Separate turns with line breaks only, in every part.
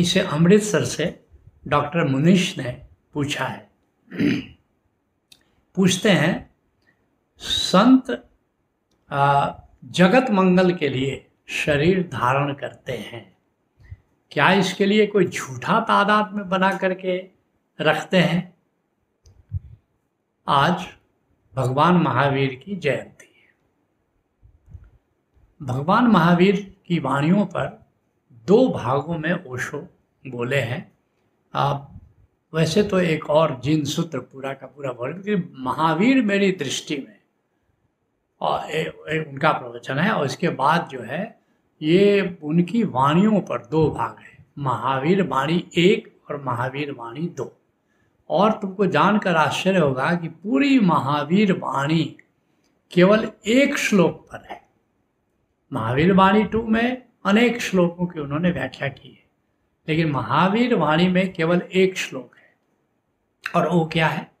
इसे अमृतसर से डॉक्टर मुनीश ने पूछा है। पूछते हैं, संत जगत मंगल के लिए शरीर धारण करते हैं। क्या इसके लिए कोई झूठा तादाद में बना करके रखते हैं? आज भगवान महावीर की जयंती है। भगवान महावीर की वाणियों पर दो भागों में ओशो बोले हैं। आप वैसे तो एक और जिन सूत्र पूरा का पूरा बोले कि महावीर मेरी दृष्टि में। और ए, ए, उनका प्रवचन है और इसके बाद जो है ये उनकी वाणियों पर दो भाग है। महावीर वाणी एक और महावीर वाणी दो। और तुमको जानकर आश्चर्य होगा कि पूरी महावीर वाणी केवल एक श्लोक पर है। महावीर वाणी टू में अनेक श्लोकों की उन्होंने व्याख्या की है। लेकिन महावीर वाणी में केवल एक श्लोक है। और वो क्या है?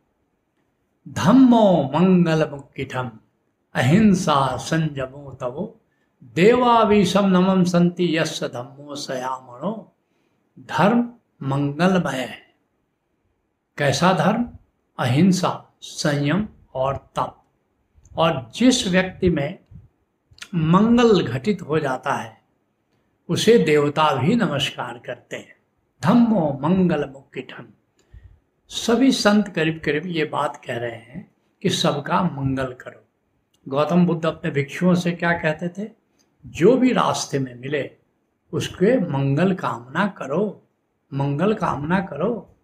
धम्मो मंगल मुक्किठम अहिंसा संजमो तवो देवाविषम नमम संति यश धम्मो सयामणो। धर्म मंगलमय है। कैसा धर्म? अहिंसा, संयम और तप। और जिस व्यक्ति में मंगल घटित हो जाता है उसे देवता भी नमस्कार करते हैं। धम्मो मंगल मुक्किठम सभी संत करीब करीब ये बात कह रहे हैं कि सबका मंगल करो। गौतम बुद्ध अपने भिक्षुओं से क्या कहते थे? जो भी रास्ते में मिले, उसके मंगल कामना करो। मंगल कामना करो।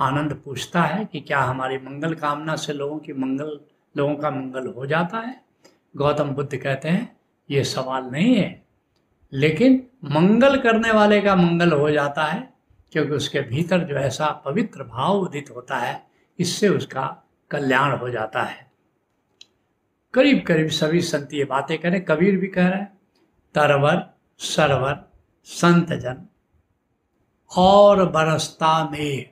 आनंद पूछता है कि क्या हमारी मंगल कामना से लोगों की मंगल, लोगों का मंगल हो जाता है? गौतम बुद्ध कहते हैं, ये सवाल नहीं है। लेकिन मंगल करने वाले का मंगल हो जाता है, क्योंकि उसके भीतर जो ऐसा पवित्र भाव उदित होता है, इससे उसका कल्याण हो जाता है। करीब करीब सभी संत ये बातें करें, कबीर भी कह रहे हैं, तरवर, सरवर संत जन और बरसता में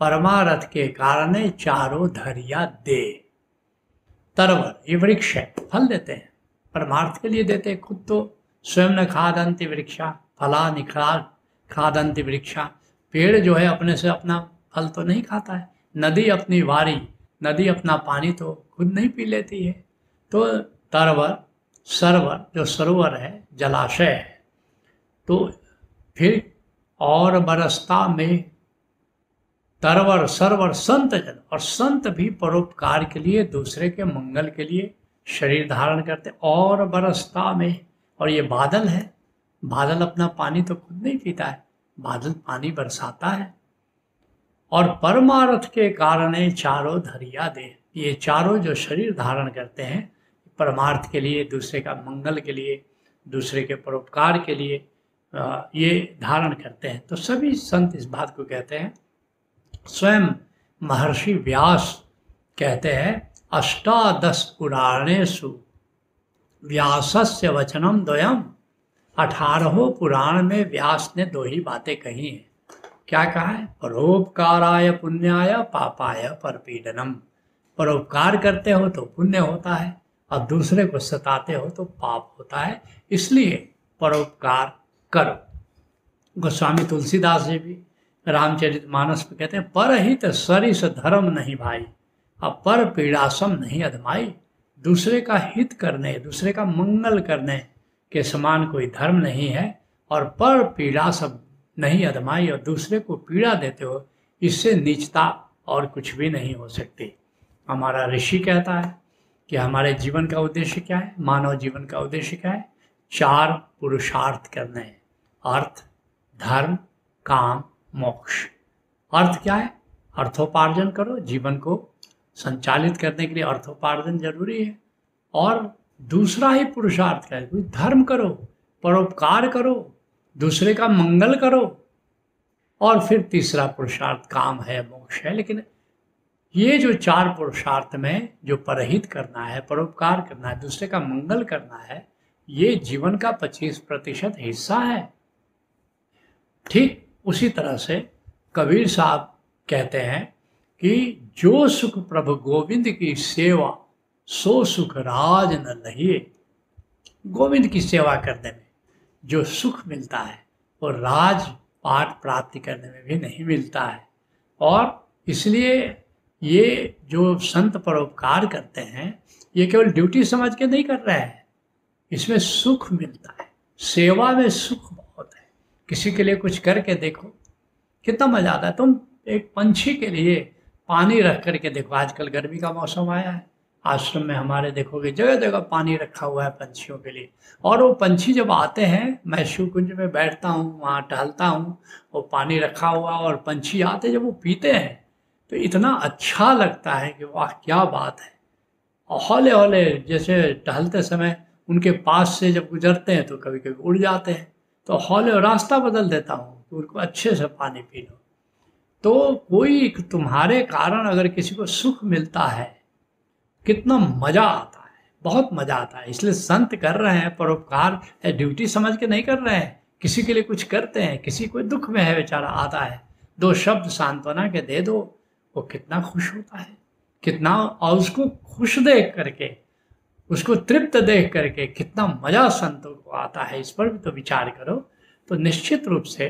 परमारथ के कारण चारों धरिया दे। तरवर, ये वृक्ष है, फल देते हैं, परमार्थ के लिए देते हैं, खुद तो स्वयं न खादंति वृक्षा फला निखला खादंति वृक्षा। पेड़ जो है अपने से अपना फल तो नहीं खाता है। नदी अपनी वारी, नदी अपना पानी तो खुद नहीं पी लेती है। तो तरवर, सरवर, जो सरोवर है, जलाशय है। तो फिर और बरसता में तरवर, सरवर, संत जन, और संत भी परोपकार के लिए, दूसरे के मंगल के लिए शरीर धारण करते। और बरसता में और ये बादल है। बादल अपना पानी तो खुद नहीं पीता है, बादल पानी बरसाता है। और परमारथ के कारण चारों धरिया दे ये चारों जो शरीर धारण करते हैं, परमार्थ के लिए, दूसरे का मंगल के लिए, दूसरे के परोपकार के लिए ये धारण करते हैं। तो सभी संत इस बात को कहते हैं, स्वयं महर्षि व्यास कहते हैं, अष्टादश पुराणेशु व्यासस्य वचनम द्वयम अठारहों पुराण में व्यास ने दो ही बातें कही हैं। क्या कहा है? परोपकाराय पुण्याय पापाय परपीडनम। परोपकार करते हो तो पुण्य होता है, और दूसरे को सताते हो तो पाप होता है। इसलिए परोपकार करो। गोस्वामी तुलसीदास जी भी रामचरित मानस में कहते हैं, परहित सरिस धर्म नहीं भाई अब पर पीड़ासम नहीं अधमाई दूसरे का हित करने, दूसरे का मंगल करने के समान कोई धर्म नहीं है और पर पीड़ा सब नहीं अधमाई और दूसरे को पीड़ा देते हो, इससे नीचता और कुछ भी नहीं हो सकती। हमारा ऋषि कहता है कि हमारे जीवन का उद्देश्य क्या है? मानव जीवन का उद्देश्य क्या है? चार पुरुषार्थ करने हैं। अर्थ, धर्म, काम, मोक्ष। अर्थ क्या है? अर्थोपार्जन करो, जीवन को संचालित करने के लिए अर्थोपार्जन ज़रूरी है। और दूसरा ही पुरुषार्थ क्या है धर्म करो, परोपकार करो, दूसरे का मंगल करो। और फिर तीसरा पुरुषार्थ, काम है, मोक्ष है। लेकिन ये जो चार पुरुषार्थ में जो परहित करना है, परोपकार करना है, दूसरे का मंगल करना है, ये जीवन का पच्चीस प्रतिशत हिस्सा है। ठीक उसी तरह से कबीर साहब कहते हैं कि जो सुख प्रभु गोविंद की सेवा, सो सुख राज न लहिए गोविंद की सेवा करने में जो सुख मिलता है, वो राज पाठ प्राप्ति करने में भी नहीं मिलता है। और इसलिए ये जो संत परोपकार करते हैं, ये केवल ड्यूटी समझ के नहीं कर रहे हैं। इसमें सुख मिलता है, सेवा में सुख बहुत है। किसी के लिए कुछ करके देखो, कितना मज़ा आता है। तुम एक पंछी के लिए पानी रख करके देखो, आजकल गर्मी का मौसम आया है। आश्रम में हमारे देखोगे, जगह जगह पानी रखा हुआ है पंछियों के लिए। और वो पंछी जब आते हैं, मैं शिवकुंज में बैठता हूँ, वहाँ टहलता हूँ, वो पानी रखा हुआ और पंछी आते जब वो पीते हैं तो इतना अच्छा लगता है कि वाह, क्या बात है। और हौले हौले जैसे टहलते समय उनके पास से जब गुजरते हैं तो कभी कभी उड़ जाते हैं। तो हौले रास्ता बदल देता हूँ तो उनको अच्छे से पानी पी लो। तो कोई तुम्हारे कारण अगर किसी को सुख मिलता है, कितना मज़ा आता है, बहुत मज़ा आता है। इसलिए संत कर रहे हैं, परोपकार है ड्यूटी समझ के नहीं कर रहे हैं। किसी के लिए कुछ करते हैं, किसी को दुख में है, बेचारा आता है। दो शब्द सांत्वना के दे दो, वो कितना खुश होता है। कितना और उसको खुश देख करके, उसको तृप्त देख करके कितना मज़ा संतों को आता है। इस पर भी तो विचार करो। तो निश्चित रूप से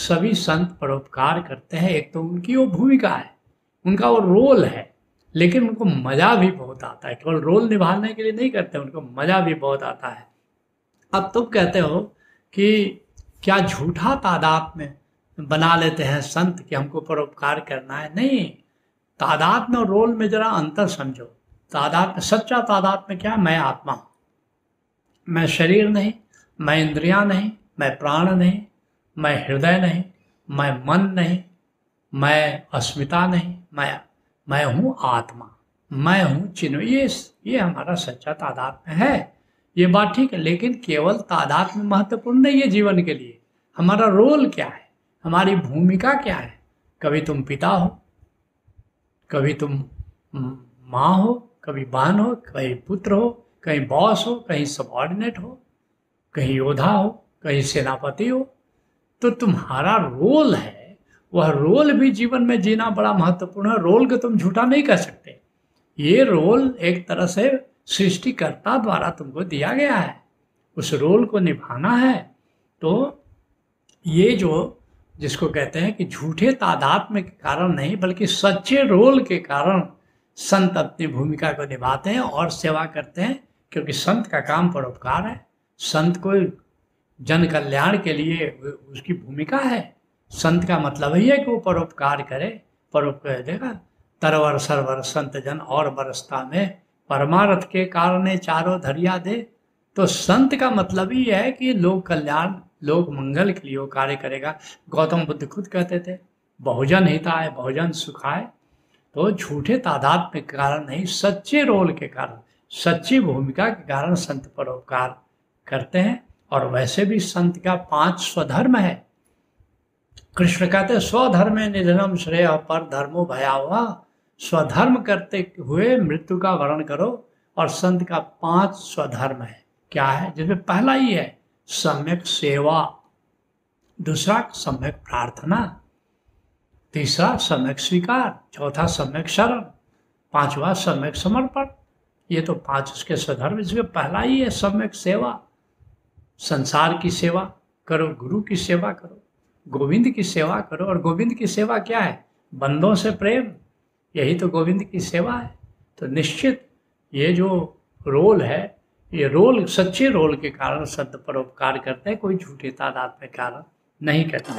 सभी संत परोपकार करते हैं। एक तो उनकी वो भूमिका है, उनका वो रोल है, लेकिन उनको मज़ा भी बहुत आता है। केवल रोल निभाने के लिए नहीं करते, उनको मज़ा भी बहुत आता है। अब तुम कहते हो कि क्या झूठा तादाद में बना लेते हैं संत कि हमको परोपकार करना है? नहीं, तादाद में और रोल में जरा अंतर समझो। तादाद में, सच्चा तादाद में क्या? मैं आत्मा हूँ। मैं शरीर नहीं, मैं इंद्रियाँ नहीं, मैं प्राण नहीं मैं हृदय नहीं, मैं मन नहीं, मैं अस्मिता नहीं, मैं मैं हूँ आत्मा, मैं हूँ चिन्ह। ये ये हमारा सच्चा तादाद में है। ये बात ठीक है, लेकिन केवल तादाद में महत्वपूर्ण नहीं है जीवन के लिए। हमारा रोल क्या है? हमारी भूमिका क्या है? कभी तुम पिता हो, कभी तुम माँ हो, कभी बहन हो, कहीं पुत्र हो, कहीं बॉस हो, कहीं सबॉर्डिनेट हो, कहीं योद्धा हो, कहीं सेनापति हो तो तुम्हारा रोल है, वह रोल भी जीवन में जीना बड़ा महत्वपूर्ण है, रोल को तुम झूठा नहीं कर सकते। ये रोल एक तरह से सृष्टिकर्ता द्वारा तुमको दिया गया है। उस रोल को निभाना है। तो ये जो, जिसको कहते हैं कि झूठे तादात्म्य के कारण नहीं, बल्कि सच्चे रोल के कारण संत अपनी भूमिका को निभाते हैं और सेवा करते हैं, क्योंकि संत का काम परोपकार है। संत को जन कल्याण के लिए उसकी भूमिका है। संत का मतलब ही है कि वो परोपकार करे, परोपकार देगा। तरवर सरवर संत जन और बरसता में परमारथ के कारण चारों धरिया दे। तो संत का मतलब ही है कि लोक कल्याण, लोक मंगल के लिए वो कार्य करेगा। गौतम बुद्ध खुद कहते थे, बहुजन हिताय, बहुजन सुखाए तो झूठे तादाद के कारण नहीं, सच्चे रोल के कारण, सच्ची भूमिका के कारण संत परोपकार करते हैं। और वैसे भी संत का पाँच स्वधर्म है। कृष्ण कहते, स्वधर्म निधनम श्रेय पर धर्मो भयावा स्वधर्म करते हुए मृत्यु का वर्ण करो। और संत का पाँच स्वधर्म है। क्या है? जिसमें पहला ही है, सम्यक सेवा। दूसरा, सम्यक प्रार्थना। तीसरा, सम्यक स्वीकार। चौथा, सम्यक शरण। पांचवा, सम्यक समर्पण। ये तो पाँच उसके स्वधर्म, इसमें पहला ही है, सम्यक सेवा। संसार की सेवा करो, गुरु की सेवा करो, गोविंद की सेवा करो। और गोविंद की सेवा क्या है? बंदों से प्रेम। यही तो गोविंद की सेवा है। तो निश्चित ये जो रोल है, ये रोल, सच्चे रोल के कारण सत्य परोपकार करते हैं, कोई झूठे तादाद में कारण नहीं करते